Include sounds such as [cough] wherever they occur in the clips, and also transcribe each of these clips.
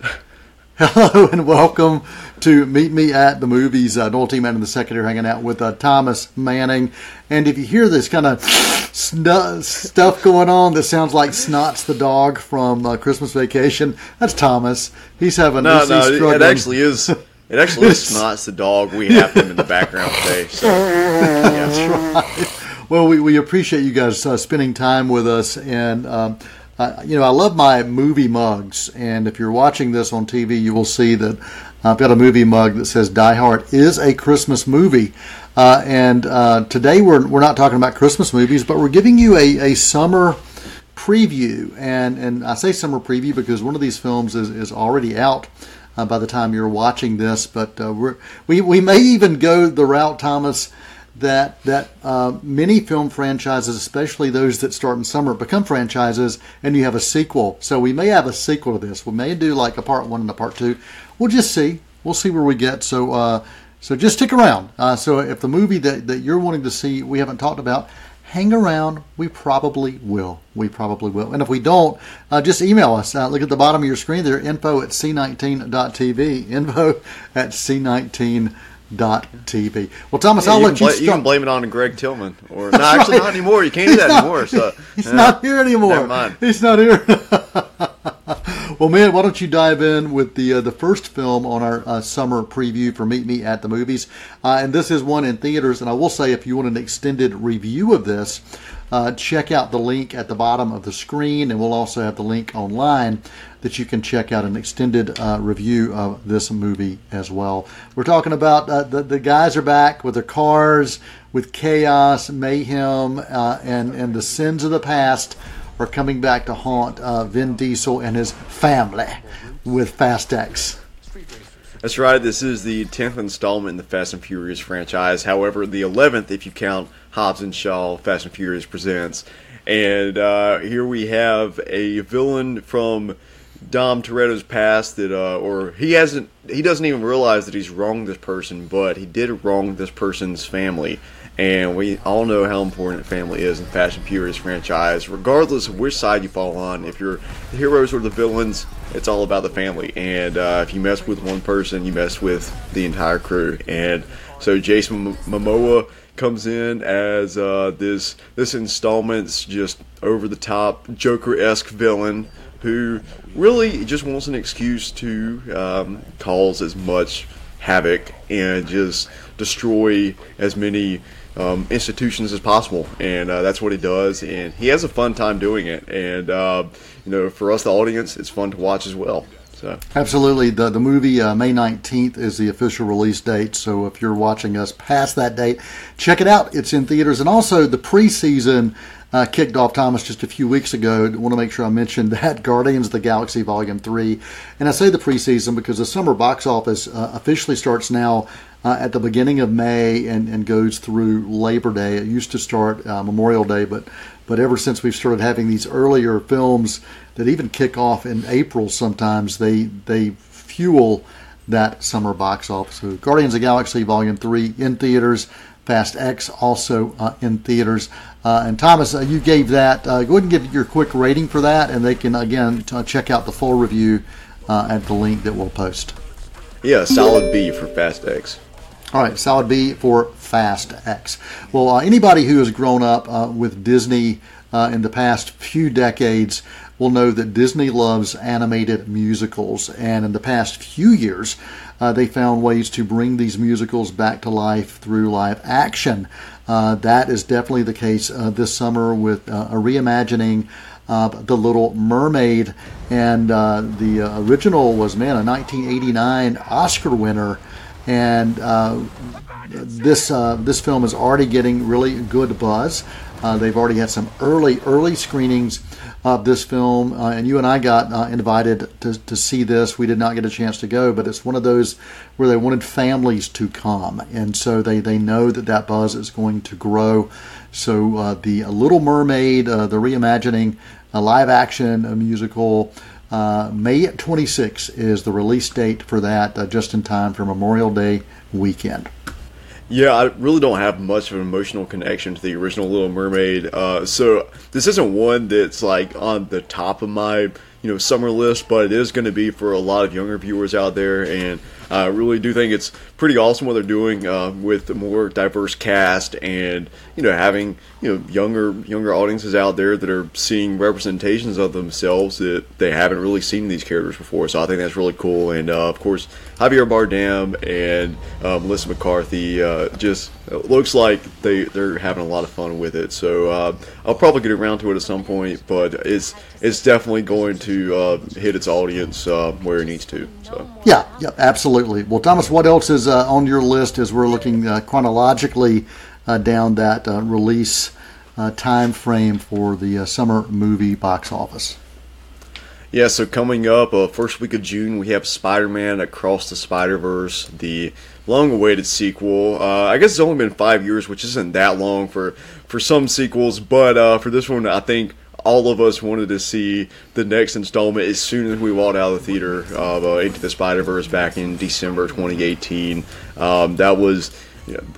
[laughs] Hello and welcome to Meet Me at the Movies. Uh, Noel T. Manning the second here hanging out with uh, Thomas Manning. And if you hear this kind of snu- stuff going on that sounds like Snots the dog from uh, Christmas Vacation, that's Thomas. He's having No, he's- no, he's it- it actually is. It actually is [laughs] Snots the dog. We have him in the background today. So, [laughs] yeah. Well, we, we appreciate you guys uh, spending time with us. And, um, you know, I love my movie mugs. And if you're watching this on TV, you will see that I've got a movie mug that says Die Hard is a Christmas movie. Uh, and uh, today we're, we're not talking about Christmas movies, but we're giving you a, a summer preview. And, and I say summer preview because one of these films is, is already out. Uh, by the time you're watching this, but uh, we we may even go the route, Thomas, that that uh, many film franchises, especially those that start in summer, become franchises, and you have a sequel. So we may have a sequel to this. We may do like a part one and a part two. We'll just see. We'll see where we get. So uh, so just stick around. Uh, so if the movie that, that you're wanting to see we haven't talked about, hang around. We probably will. We probably will. And if we don't, uh, just email us. Uh, look at the bottom of your screen there, info at c19.tv. [laughs] Info at c19.tv. Well, Thomas, I'll you, let you bla- you can blame it on Greg Tillman. [laughs] Or no, actually not anymore. You can't do that anymore. So He's yeah. not here anymore. Never mind. He's not here. [laughs] well, man, why don't you dive in with the uh, the first film on our uh, summer preview for Meet Me at the Movies? Uh, and this is one in theaters. And I will say, if you want an extended review of this, uh, check out the link at the bottom of the screen, and we'll also have the link online that you can check out an extended uh, review of this movie as well. We're talking about uh, the the guys are back with their cars, with chaos, mayhem, uh, and and the sins of the past are coming back to haunt uh, Vin Diesel and his family with Fast X. That's right. This is the tenth installment in the Fast and Furious franchise. However, the eleventh, if you count Hobbs and Shaw, Fast and Furious presents. And uh, here we have a villain from Dom Toretto's past that, uh, or he hasn't, he doesn't even realize that he's wronged this person, but he did wrong this person's family. And we all know how important family is in Fast and Furious franchise, regardless of which side you fall on. If you're the heroes or the villains, it's all about the family. And uh, if you mess with one person, you mess with the entire crew. And so Jason Momoa comes in as uh, this this installment's just over the top Joker esque villain who really just wants an excuse to um, cause as much havoc and just destroy as many um, institutions as possible, and uh, that's what he does. And he has a fun time doing it. And uh, you know, for us, the audience, it's fun to watch as well. So Absolutely. The the movie uh, May 19th is the official release date. So if you're watching us past that date, check it out. It's in theaters. And also the preseason uh, kicked off, Thomas, just a few weeks ago. I want to make sure I mentioned [laughs] that Guardians of the Galaxy Volume 3. And I say the preseason because the summer box office uh, officially starts now uh, at the beginning of May and, and goes through Labor Day. It used to start uh, Memorial Day, but but ever since we've started having these earlier films that even kick off in April, sometimes they they fuel that summer box office. So Guardians of Galaxy Volume Three in theaters. Fast X also uh, in theaters. Uh, and Thomas, uh, you gave that. Uh, go ahead and give your quick rating for that, and they can again t- check out the full review uh, at the link that we'll post. yeah, solid B for Fast X. All right, solid B for Fast X. Well, uh, anybody who has grown up uh, with Disney uh, in the past few decades will know that Disney loves animated musicals, and in the past few years, uh, they found ways to bring these musicals back to life through live action. Uh, that is definitely the case uh, this summer with a reimagining of The Little Mermaid, and uh, the uh, original was man a 1989 Oscar winner and uh, this uh, this film is already getting really good buzz. Uh, they've already had some early early screenings of this film, uh, and you and I got uh, invited to, to see this. We did not get a chance to go, but it's one of those where they wanted families to come, and so they, they know that that buzz is going to grow. So uh, the Little Mermaid, the reimagining a live action a musical. Uh, May 26 is the release date for that, uh, just in time for Memorial Day weekend. Yeah, I really don't have much of an emotional connection to the original Little Mermaid. Uh, so this isn't one that's like on the top of my you know summer list, but it is going to be for a lot of younger viewers out there, and I really do think it's pretty awesome what they're doing uh, with a more diverse cast and you know having you know younger younger audiences out there that are seeing representations of themselves that they haven't really seen these characters before. So I think that's really cool. And uh, of course, Javier Bardem and uh, Melissa McCarthy uh, just looks like they they're having a lot of fun with it. So uh, I'll probably get around to it at some point, but it's it's definitely going to uh, hit its audience where it needs to. So yeah, yeah, absolutely. Well, Thomas, what else is on your list as we're looking chronologically? uh, down that uh, release uh, time frame for the summer movie box office. Yeah, so coming up, uh, first week of June, we have Spider Man Across the Spider Verse, the long awaited sequel. Uh, I guess it's only been five years, which isn't that long for, for some sequels, but uh, for this one, I think all of us wanted to see the next installment as soon as we walked out of the theater of Into the Spider Verse back in December 2018. Um, that was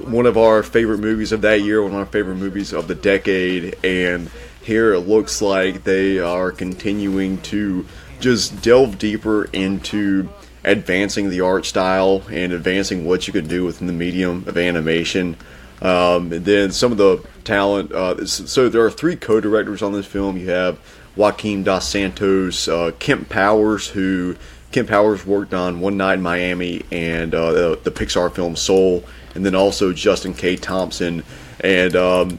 one of our favorite movies of that year, one of our favorite movies of the decade, and here it looks like they are continuing to just delve deeper into advancing the art style and advancing what you can do within the medium of animation. Um, and then some of the talent. Uh, so there are three co-directors on this film. You have Joaquin Dos Santos, uh, Kemp Powers, who Kemp Powers worked on One Night in Miami and uh, the, the Pixar film Soul and then also Justin K. Thompson. And um,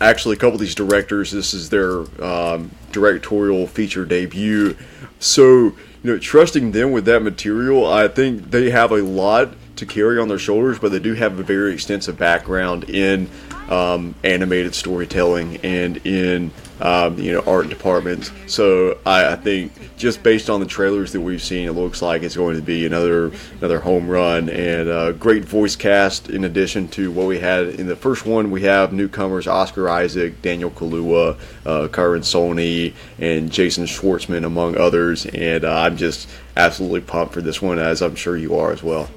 actually, a couple of these directors, this is their um, directorial feature debut. So, you know, trusting them with that material, I think they have a lot to carry on their shoulders, but they do have a very extensive background in um, animated storytelling and in um, you know art departments. So I, I, think just based on the trailers that we've seen, it looks like it's going to be another another home run and a great voice cast. In addition to what we had in the first one, we have newcomers Oscar Isaac, Daniel Kaluuya, uh, Soni, and Jason Schwartzman among others. And uh, I'm just absolutely pumped for this one, as I'm sure you are as well.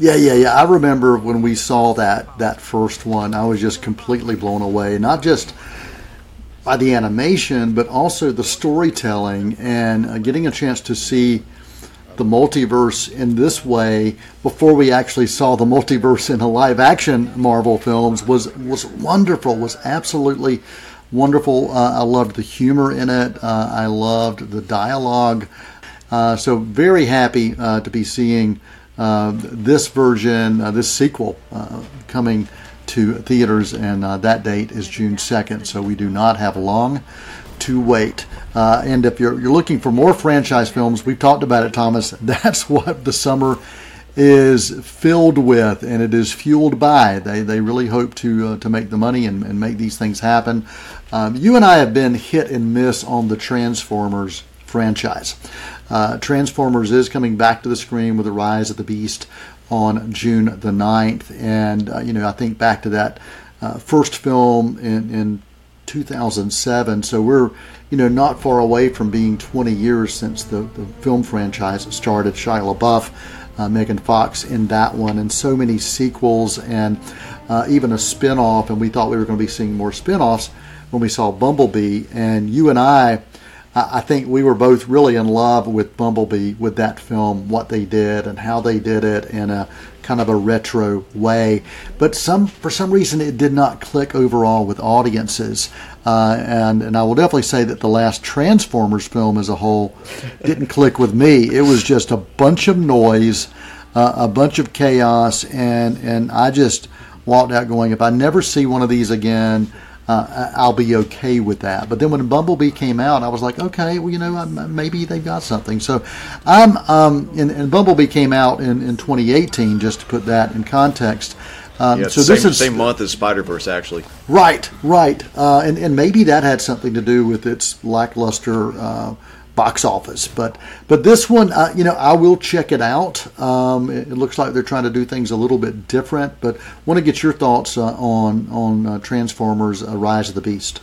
Yeah, yeah, yeah. I remember when we saw that that first one, I was just completely blown away. Not just by the animation, but also the storytelling and uh, getting a chance to see the multiverse in this way before we actually saw the multiverse in the live action Marvel films was was wonderful. Was absolutely wonderful. Uh, I loved the humor in it. Uh, I loved the dialogue. Uh, so very happy uh, to be seeing uh, this version, uh, this sequel, coming to theaters, and that date is June 2nd. So we do not have long to wait. Uh, and if you're, you're looking for more franchise films, we've talked about it, Thomas. [laughs] That's what the summer is filled with, and it is fueled by. They, they really hope to uh, to make the money and, and make these things happen. Um, you and I have been hit and miss on the Transformers franchise. Uh, Transformers is coming back to the screen with the Rise of the Beast on June the 9th. And, uh, you know, I think back to that uh, first film in, in 2007. So we're, you know, not far away from being 20 years since the, the film franchise started. Shia LaBeouf, uh, Megan Fox in that one, and so many sequels and uh, even a spin off. And we thought we were going to be seeing more spin offs when we saw Bumblebee. And you and I, I think we were both really in love with Bumblebee with that film, what they did and how they did it in a kind of a retro way. But some for some reason it did not click overall with audiences. Uh, and and I will definitely say that the last Transformers film as a whole didn't click with me. It was just a bunch of noise, uh, a bunch of chaos, and and I just walked out going, if I never see one of these again uh, I'll be okay with that. But then when Bumblebee came out, I was like, okay, well, you know, maybe they've got something. So I'm, um, and, and Bumblebee came out in, in 2018, just to put that in context. Um, yeah, so same, this is same month as Spider Verse, actually. Right, right, uh, and and maybe that had something to do with its lackluster uh, box office. But but this one, uh, you know, I will check it out. Um, it, it, looks like they're trying to do things a little bit different. But want to get your thoughts uh, on on uh, Transformers: uh, Rise of the Beast.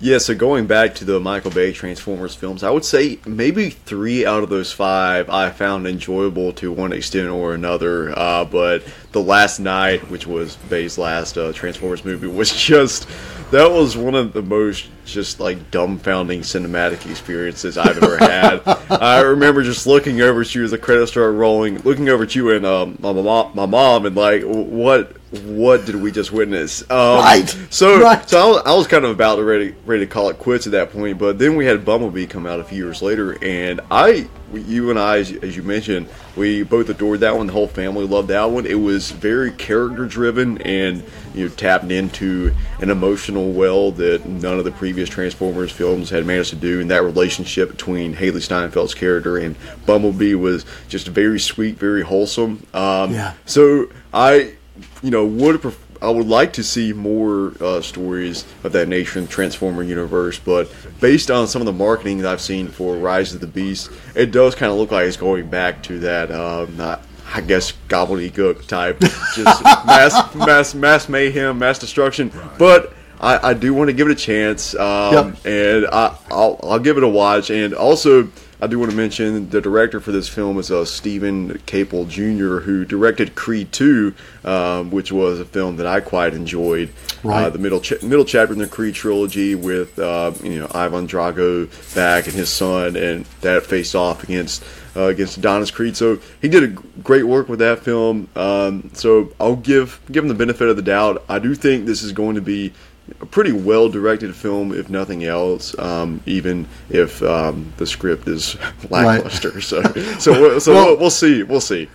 Yeah, so going back to the Michael Bay Transformers films, I would say maybe three out of those five I found enjoyable to one extent or another. Uh, but The Last Knight, which was Bay's last uh, Transformers movie, was [laughs] just that was one of the most just like dumbfounding cinematic experiences I've ever had. [laughs] I remember just looking over at you as the credits started rolling, looking over at you and um, my mom, my mom, and like, what what did we just witness? Um, Right. So, Right. so I was, I was kind of about to ready ready to call it quits at that point, but then we had Bumblebee come out a few years later, and I, you and I, as, as you mentioned, we both adored that one. The whole family loved that one. It was very character driven and you know tapped into an emotional well that none of the previous Transformers films had managed to do. And that relationship between Hailee Steinfeld's character and Bumblebee was just very sweet, very wholesome. Um, Yeah. So I, you know, would pref- I would like to see more uh, stories of that nature in the Transformer universe, but based on some of the marketing that I've seen for Rise of the Beast, it does kind of look like it's going back to that, um, not, I guess, gobbledygook type, just [laughs] mass, mass, mass mayhem, mass destruction. But I, I do want to give it a chance, um, Yep. and I, I'll, I'll give it a watch. And also, I do want to mention the director for this film is uh, Steven Caple Jr., who directed Creed 2, um, which was a film that I quite enjoyed. Right. Uh, the middle ch- middle chapter in the Creed trilogy with uh, you know Ivan Drago back and his son, and that faced off against uh, against Adonis Creed. So he did a great work with that film. Um, so I'll give give him the benefit of the doubt. I do think this is going to be a pretty well directed film, if nothing else. Um, even if um, the script is [laughs] lackluster. [laughs] So so we'll- so Well- we'll, see. We'll see.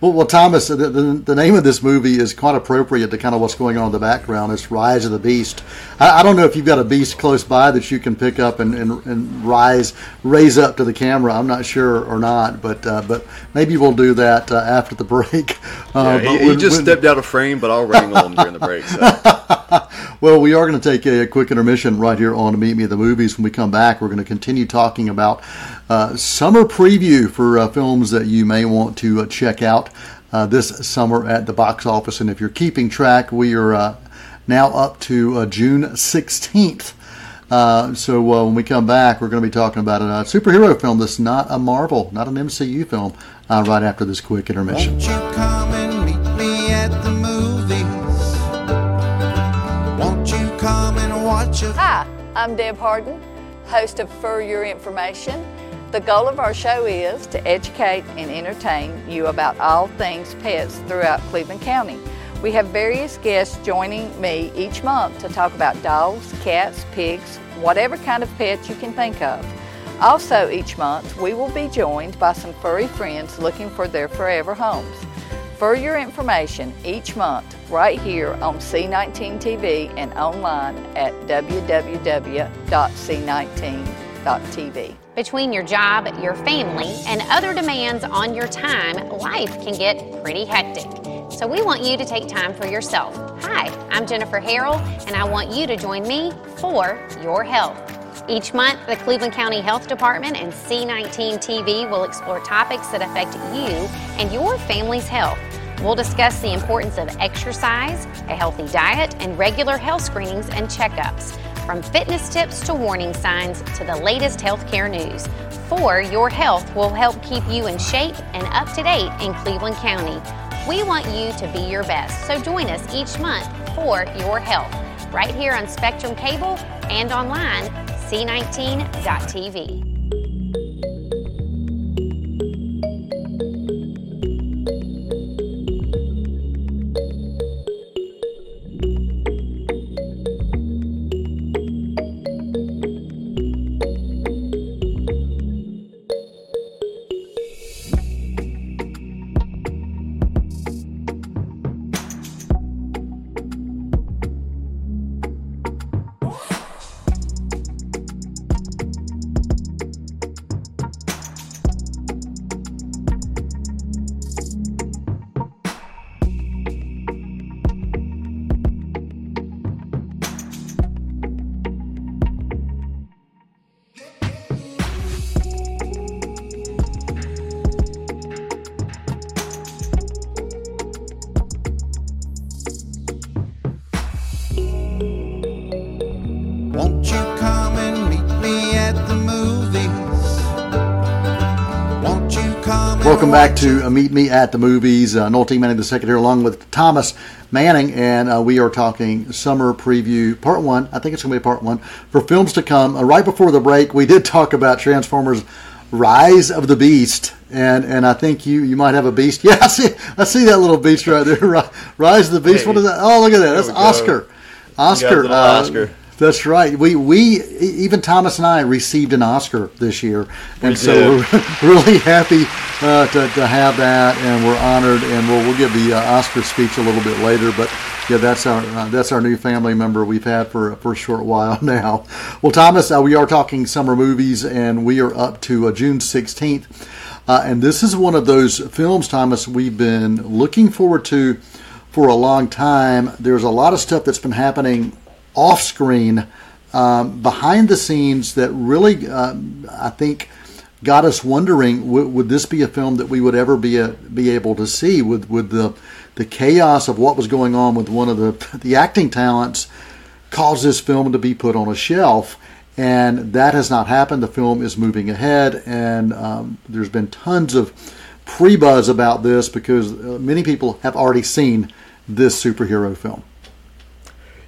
Well, well Thomas, the, the, the name of this movie is quite appropriate to kind of what's going on in the background. It's Rise of the Beast. I, I don't know if you've got a beast close by that you can pick up and, and, and rise, raise up to the camera. I'm not sure or not, but uh, but maybe we'll do that uh, after the break. [laughs] Uh, Yeah, but he, he just when- stepped out of frame, but I'll wrangle him during the break. So. [laughs] Well, we are going to take a, quick intermission right here on Meet Me at the Movies. When we come back, we're going to continue talking about uh, summer preview for uh, films that you may want to uh, check out uh, this summer at the box office. And if you're keeping track, we are uh, now up to uh, June 16th. Uh, so uh, when we come back, we're going to be talking about a, superhero film that's not a Marvel, not an MCU film, uh, right after this quick intermission. I'm Deb Harden, host of For Your Information. The goal of our show is to educate and entertain you about all things pets throughout Cleveland County. We have various guests joining me each month to talk about dogs, cats, pigs, whatever kind of pet you can think of. Also, each month, we will be joined by some furry friends looking for their forever homes. For your information, each month, right here on C19 TV and online at www.c19.tv. Between your job, your family, and other demands on your time, life can get pretty hectic. So we want you to take time for yourself. Hi, I'm Jennifer Harrell, and I want you to join me for your health. Each month, the Cleveland County Health Department and C19 TV will explore topics that affect you and your family's health. We'll discuss the importance of exercise, a healthy diet, and regular health screenings and checkups. From fitness tips to warning signs to the latest healthcare news. For Your Health will help keep you in shape and up to date in Cleveland County. We want you to be your best, so join us each month for Your Health, right here on Spectrum Cable and online, c19.tv. back to uh, Meet Me at the Movies. Uh, Noel T. Manning the second here, along with Thomas Manning, and uh, we are talking summer preview part one. I think it's going to be part one for films to come. Uh, right before the break, we did talk about Transformers: Rise of the Beast, and and I think you you might have a beast. [laughs] Yeah, I see I see that little beast right there. [laughs] Rise of the Beast. What is that? Oh, look at that. That's we go. Oscar. Oscar. uh, Oscar. That's right. We we even Thomas and I received an Oscar this year, and We so did. we're [laughs] really happy uh, to, to have that, and we're honored. And we'll we'll give the uh, Oscar speech a little bit later. But yeah, that's our uh, that's our new family member we've had for for a short while [laughs] now. Well, Thomas, uh, we are talking summer movies, and we are up to uh, June sixteenth, uh, and this is one of those films, Thomas, we've been looking forward to for a long time. There's a lot of stuff that's been happening off screen, um, behind the scenes that really, um, I think, got us wondering: would, would this be a film that we would ever be a, be able to see? With with the the chaos of what was going on with one of the [laughs] the acting talents, caused this film to be put on a shelf. And that has not happened. The film is moving ahead, and um, there's been tons of pre buzz about this because uh, many people have already seen this superhero film.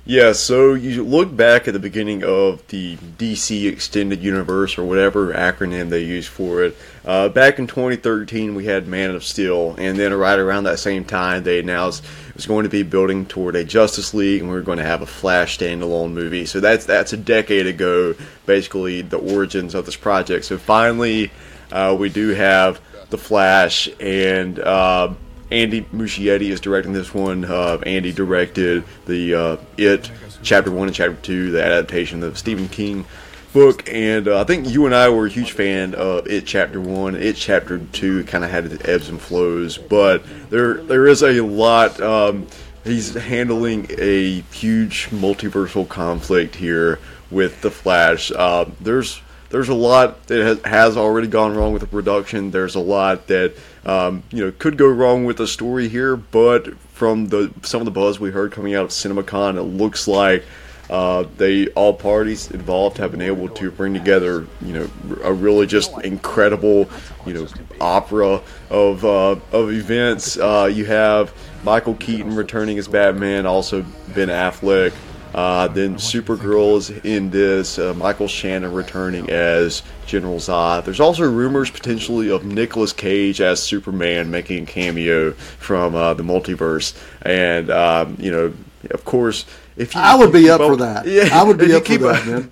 Yeah, so you look back at the beginning of the DC Extended Universe, or whatever acronym they use for it. Uh, back in 2013, we had Man of Steel, and then right around that same time, they announced it was going to be building toward a Justice League, and we were going to have a Flash standalone movie. So that's that's a decade ago, basically the origins of this project. So finally, uh, we do have the Flash, and uh, Andy Muschietti is directing this one. Uh, Andy directed the uh, It Chapter One and Chapter Two, the adaptation of Stephen King book, and uh, I think you and I were a huge fan of It Chapter One. It Chapter Two kind of had its ebbs and flows, but there there is a lot. Um, he's handling a huge multiversal conflict here with the Flash. Uh, there's there's a lot that has already gone wrong with the production. There's a lot that um, you know could go wrong with the story here, but from the some of the buzz we heard coming out of CinemaCon, it looks like uh, they all parties involved have been able to bring together you know a really just incredible you know opera of uh, of events. Uh, you have Michael Keaton returning as Batman, also Ben Affleck. Uh, then Supergirl is in this. Uh, Michael Shannon returning as General Zod. There's also rumors potentially of Nicolas Cage as Superman making a cameo from uh, the multiverse. And um, you know, of course, if you I would be keep up for that. Yeah, I would be up for that, man.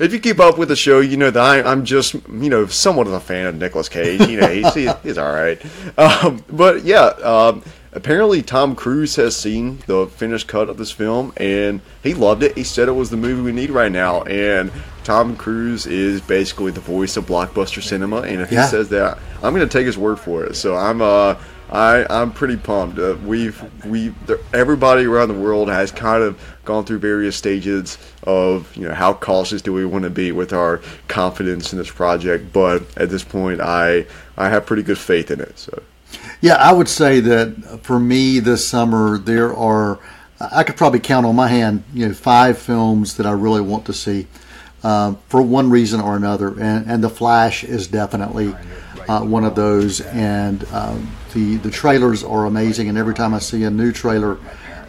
If you keep up with the show, you know that I, I'm just, you know, somewhat of a fan of Nicolas Cage. You know, he's, he, he's all right. Um, but yeah, um, apparently Tom Cruise has seen the finished cut of this film and he loved it. He said it was the movie we need right now. And Tom Cruise is basically the voice of blockbuster cinema. And if Yeah. he says that, I'm going to take his word for it. So I'm, uh, I, I'm pretty pumped. Uh, we've we everybody around the world has kind of gone through various stages of you know how cautious do we want to be with our confidence in this project, but at this point, I I have pretty good faith in it. So Yeah, I would say that for me this summer there are I could probably count on my hand, you know, five films that I really want to see uh, for one reason or another, and, and The Flash is definitely uh, one of those. And um, the the trailers are amazing, and every time I see a new trailer,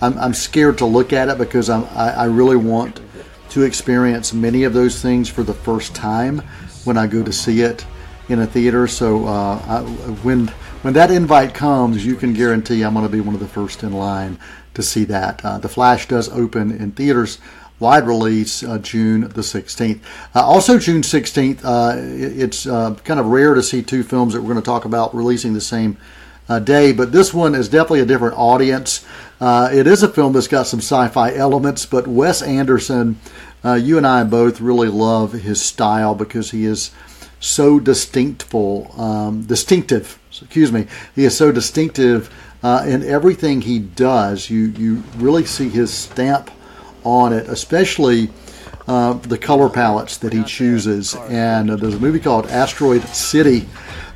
I'm, I'm scared to look at it because I'm, I, I really want to experience many of those things for the first time when I go to see it in a theater. So uh, I, when when that invite comes, you can guarantee I'm going to be one of the first in line to see that. Uh, the Flash does open in theaters. Wide release uh, June the 16th. Uh, also, June 16th, uh, it's uh, kind of rare to see two films that we're going to talk about releasing the same uh, day, but this one is definitely a different audience. Uh, it is a film that's got some sci-fi elements, but Wes Anderson, you and I both really love his style because he is so distinctful, um, distinctive. Excuse me. He is so distinctive in everything he does. You you really see his stamp on it, especially uh, the color palettes that he chooses. And uh, there's a movie called Asteroid City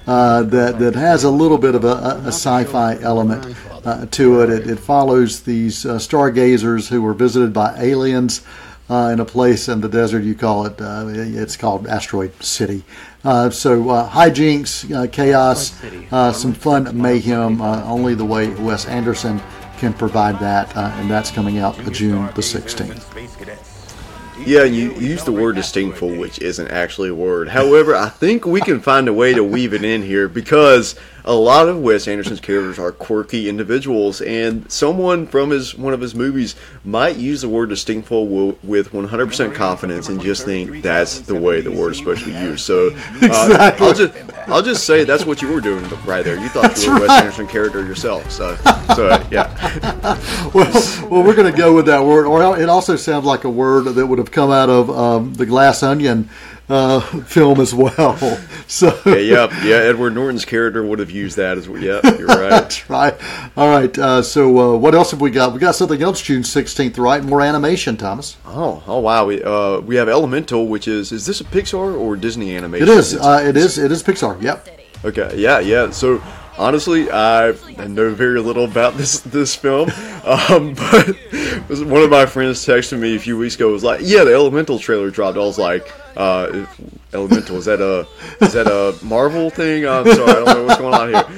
uh, that that has a little bit of a, a, a sci-fi element uh, to it. it. It follows these uh, stargazers who were visited by aliens. uh, in a place in the desert. You call it. Uh, it's called Asteroid City. Uh, so uh, hijinks, uh, chaos, uh, some fun mayhem. Uh, only the way Wes Anderson can provide that, uh, and that's coming out June the 16th. Yeah, you use the word distinktful, which isn't actually a word. However, I think we can find a way to weave it in here because a lot of Wes Anderson's characters are quirky individuals, and someone from his one of his movies might use the word distinktful wi- with 100% confidence and just think that's the way the word is supposed to be used. So, uh, Exactly. I'll just I'll just say that's what you were doing right there. You thought you were a Wes. Anderson character yourself. So, so yeah. [laughs] well, well, we're going to go with that word. Or it also sounds like a word that would have come out of um, the Glass Onion uh, [laughs] film as well. [laughs] So Yeah, yep, yeah. Edward Norton's character would have used that as well. Yep, you're [laughs] right. that's right. All right. Uh, so uh, what else have we got? We got something else June sixteenth, right? More animation, Thomas. Oh, oh wow. We uh we have Elemental, which is is this a Pixar or Disney animation? It is. It's- Uh, it is. It is Pixar. Yep. Okay, yeah, yeah. So honestly, I know very little about this this film, [laughs] um, but one of my friends texted me a few weeks ago. Was like, "Yeah, the Elemental trailer dropped." I was like, uh, "Elemental is that a is that a Marvel thing?" I'm sorry, I don't know what's going on here. [laughs]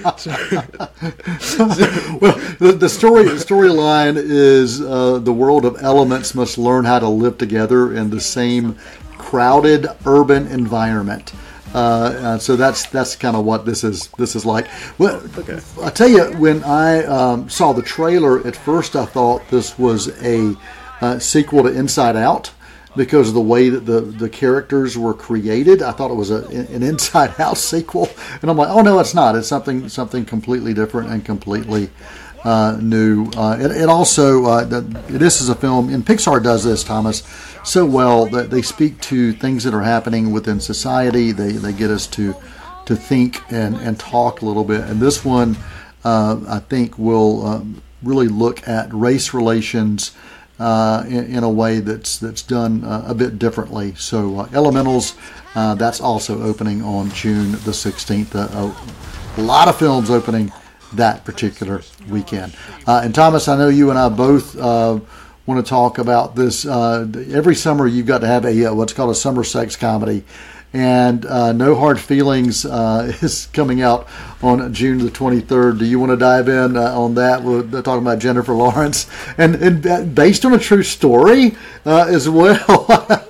[laughs] well, the, the story storyline is uh, the world of elements must learn how to live together in the same crowded urban environment. Uh, so that's that's kind of what this is. This is like. Well, I tell you, when I um, saw the trailer at first, I thought this was a uh, sequel to Inside Out because of the way that the, the characters were created. I thought it was a, an Inside Out [laughs] sequel, and I'm like, oh no, it's not. It's something something completely different and completely uh, new. Uh, it, it also uh, the, this is a film, and Pixar does this, Thomas, so well that they speak to things that are happening within society. They they get us to to think and and talk a little bit, and this one uh, I think will um, really look at race relations uh, in, in a way that's that's done uh, a bit differently. So uh, Elementals, uh, that's also opening on June the 16th. Uh, a lot of films opening that particular weekend. Uh, and Thomas, I know you and I both uh, want to talk about this. Uh, every summer, you've got to have a uh, what's called a summer sex comedy. And uh, No Hard Feelings uh, [laughs] is coming out on June the 23rd. Do you want to dive in on that? We're talking about Jennifer [laughs] Lawrence, and, and based on a true story as well. [laughs]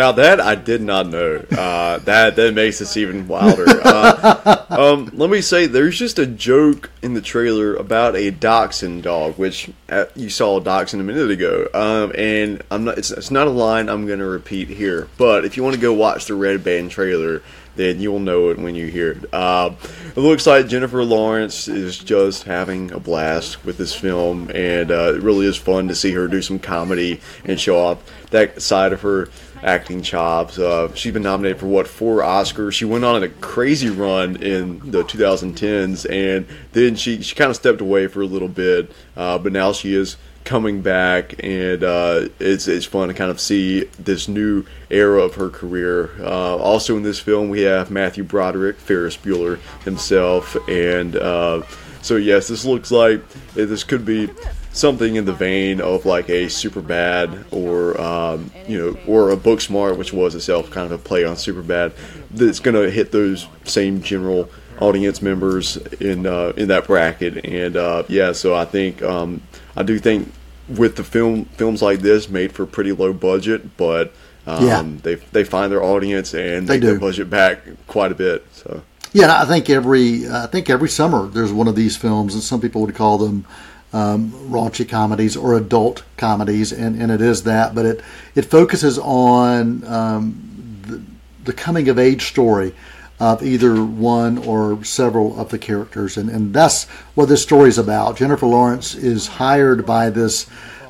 Now that I did not know. Uh, that that makes this even wilder. Uh, um, let me say, there's just a joke in the trailer about a dachshund dog, which uh, you saw a dachshund a minute ago. Um, and I'm not. It's, it's not a line I'm going to repeat here. But if you want to go watch the Red Band trailer, then you'll know it when you hear it. Uh, it looks like Jennifer Lawrence is just having a blast with this film, and uh, it really is fun to see her do some comedy and show off that side of her acting chops. Uh, she's been nominated for what four Oscars. She went on a crazy run in the 2010s, and then she she kind of stepped away for a little bit, uh, but now she is coming back, and uh, it's it's fun to kind of see this new era of her career. Uh, also in this film, we have Matthew Broderick, Ferris Bueller himself, and uh, so yes, this looks like this could be something in the vein of like a super bad or um, you know or a book smart which was itself kind of a play on super bad that's going to hit those same general audience members in uh, in that bracket and uh, yeah so i think um, i do think with the film films like this made for pretty low budget but um, Yeah. they they find their audience and They make their do. budget back quite a bit so Yeah, I think every I think every summer there's one of these films, and some people would call them um, raunchy comedies or adult comedies, and, and it is that, but it it focuses on um, the, the coming of age story of either one or several of the characters, and, and that's what this story is about. Jennifer Lawrence is hired by this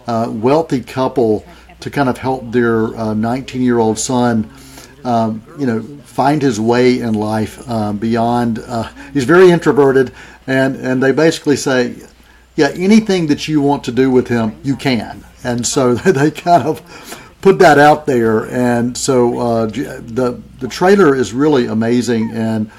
uh, wealthy couple to kind of help their 19 year old son um, you know, find his way in life um, beyond. Uh, he's very introverted, and and they basically say, yeah, anything that you want to do with him, you can. And so [laughs] they kind of put that out there, and so uh, the the trailer is really amazing, and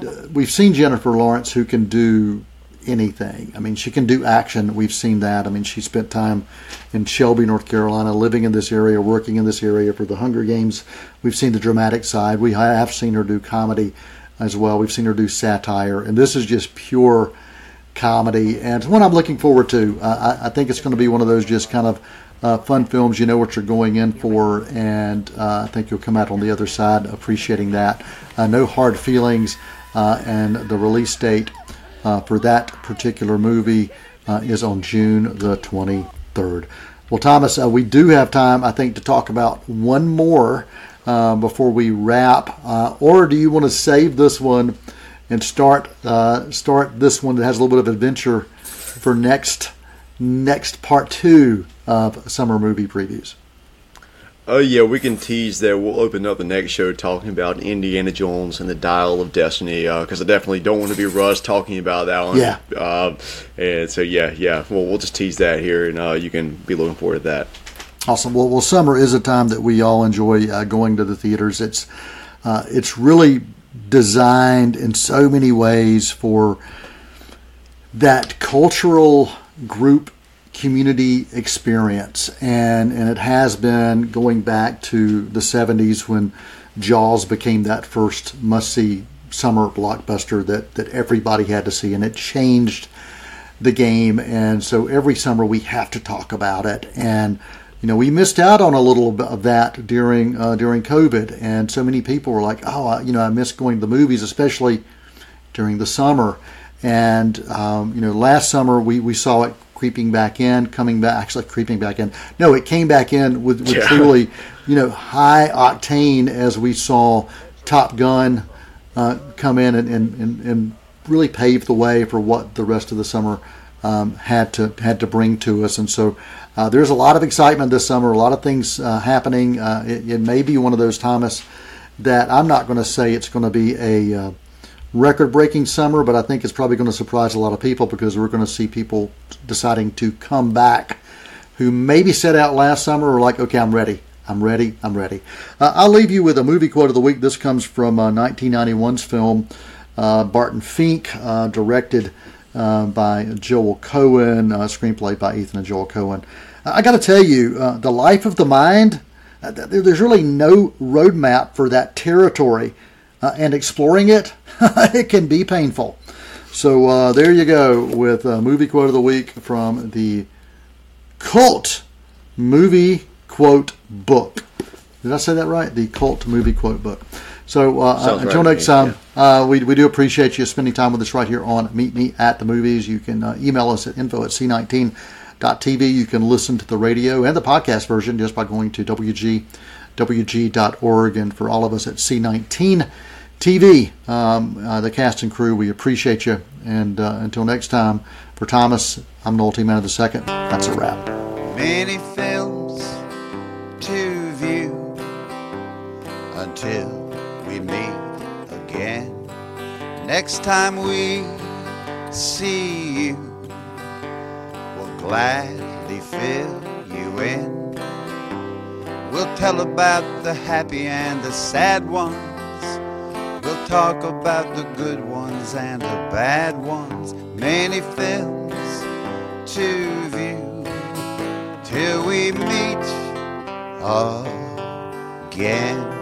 uh, we've seen Jennifer Lawrence who can do anything. I mean, she can do action. We've seen that. I mean, she spent time in Shelby, North Carolina, living in this area, working in this area for the Hunger Games. We've seen the dramatic side. We have seen her do comedy as well. We've seen her do satire, and this is just pure comedy, and it's one I'm looking forward to. I, I, think it's going to be one of those just kind of uh, fun films. You know what you're going in for, and uh, I think you'll come out on the other side appreciating that. Uh, no hard feelings, uh, and the release date uh, for that particular movie is on June the 23rd. Well, Thomas, we do have time, I think, to talk about one more before we wrap, or do you want to save this one? and start uh, start this one that has a little bit of adventure for next next part two of summer movie previews. Oh yeah, we can tease that. We'll open up the next show talking about Indiana Jones and the Dial of Destiny because uh, I definitely don't want to be Russ talking about that one. Yeah. Uh, and so yeah, yeah. Well, we'll just tease that here, and uh, you can be looking forward to that. Awesome. Well, well, summer is a time that we all enjoy uh, going to the theaters. It's uh, it's really designed in so many ways for that cultural group community experience. And and it has been going back to the 70s when Jaws became that first must-see summer blockbuster that that everybody had to see and it changed the game. And so every summer we have to talk about it. And you know, we missed out on a little bit of that during uh, during COVID, and so many people were like, "Oh, I, you know, I miss going to the movies, especially during the summer." And um, you know, last summer we, we saw it creeping back in, coming back, actually creeping back in. No, it came back in with, with yeah. truly, [laughs] you know, high octane as we saw Top Gun uh, come in and, and, and, and, really pave the way for what the rest of the summer um, had to had to bring to us. And so uh, there's a lot of excitement this summer, a lot of things uh, happening. Uh, it, it, may be one of those, Thomas, that I'm not going to say it's going to be a uh, record breaking summer, but I think it's probably going to surprise a lot of people because we're going to see people deciding to come back who maybe set out last summer or like, okay, I'm ready. I'm ready. I'm ready. Uh, I'll leave you with a movie quote of the week. This comes from 1991's uh, film Barton Fink, directed uh, by Joel Coen, uh, screenplay by Ethan and Joel Coen. I got to tell you, uh, the life of the mind. Uh, there's really no roadmap for that territory, uh, and exploring it, [laughs] it can be painful. So there you go with a movie quote of the week from the cult movie quote book. Did I say that right? The cult movie quote book. So uh, until right next time, yeah. uh, we, we do appreciate you spending time with us right here on Meet Me at the Movies. You can uh, email us at info at c19.tv. You can listen to the radio and the podcast version just by going to WG, WG.org. And for all of us at C19 TV, um, uh, the cast and crew, we appreciate you. And uh, until next time, for Thomas, I'm Noel T. Man of the Second. That's a wrap. Many films to view until we meet again. Next time we see you, we'll gladly fill you in. We'll tell about the happy and the sad ones. Talk about the good ones and the bad ones. Many films to view till we meet again.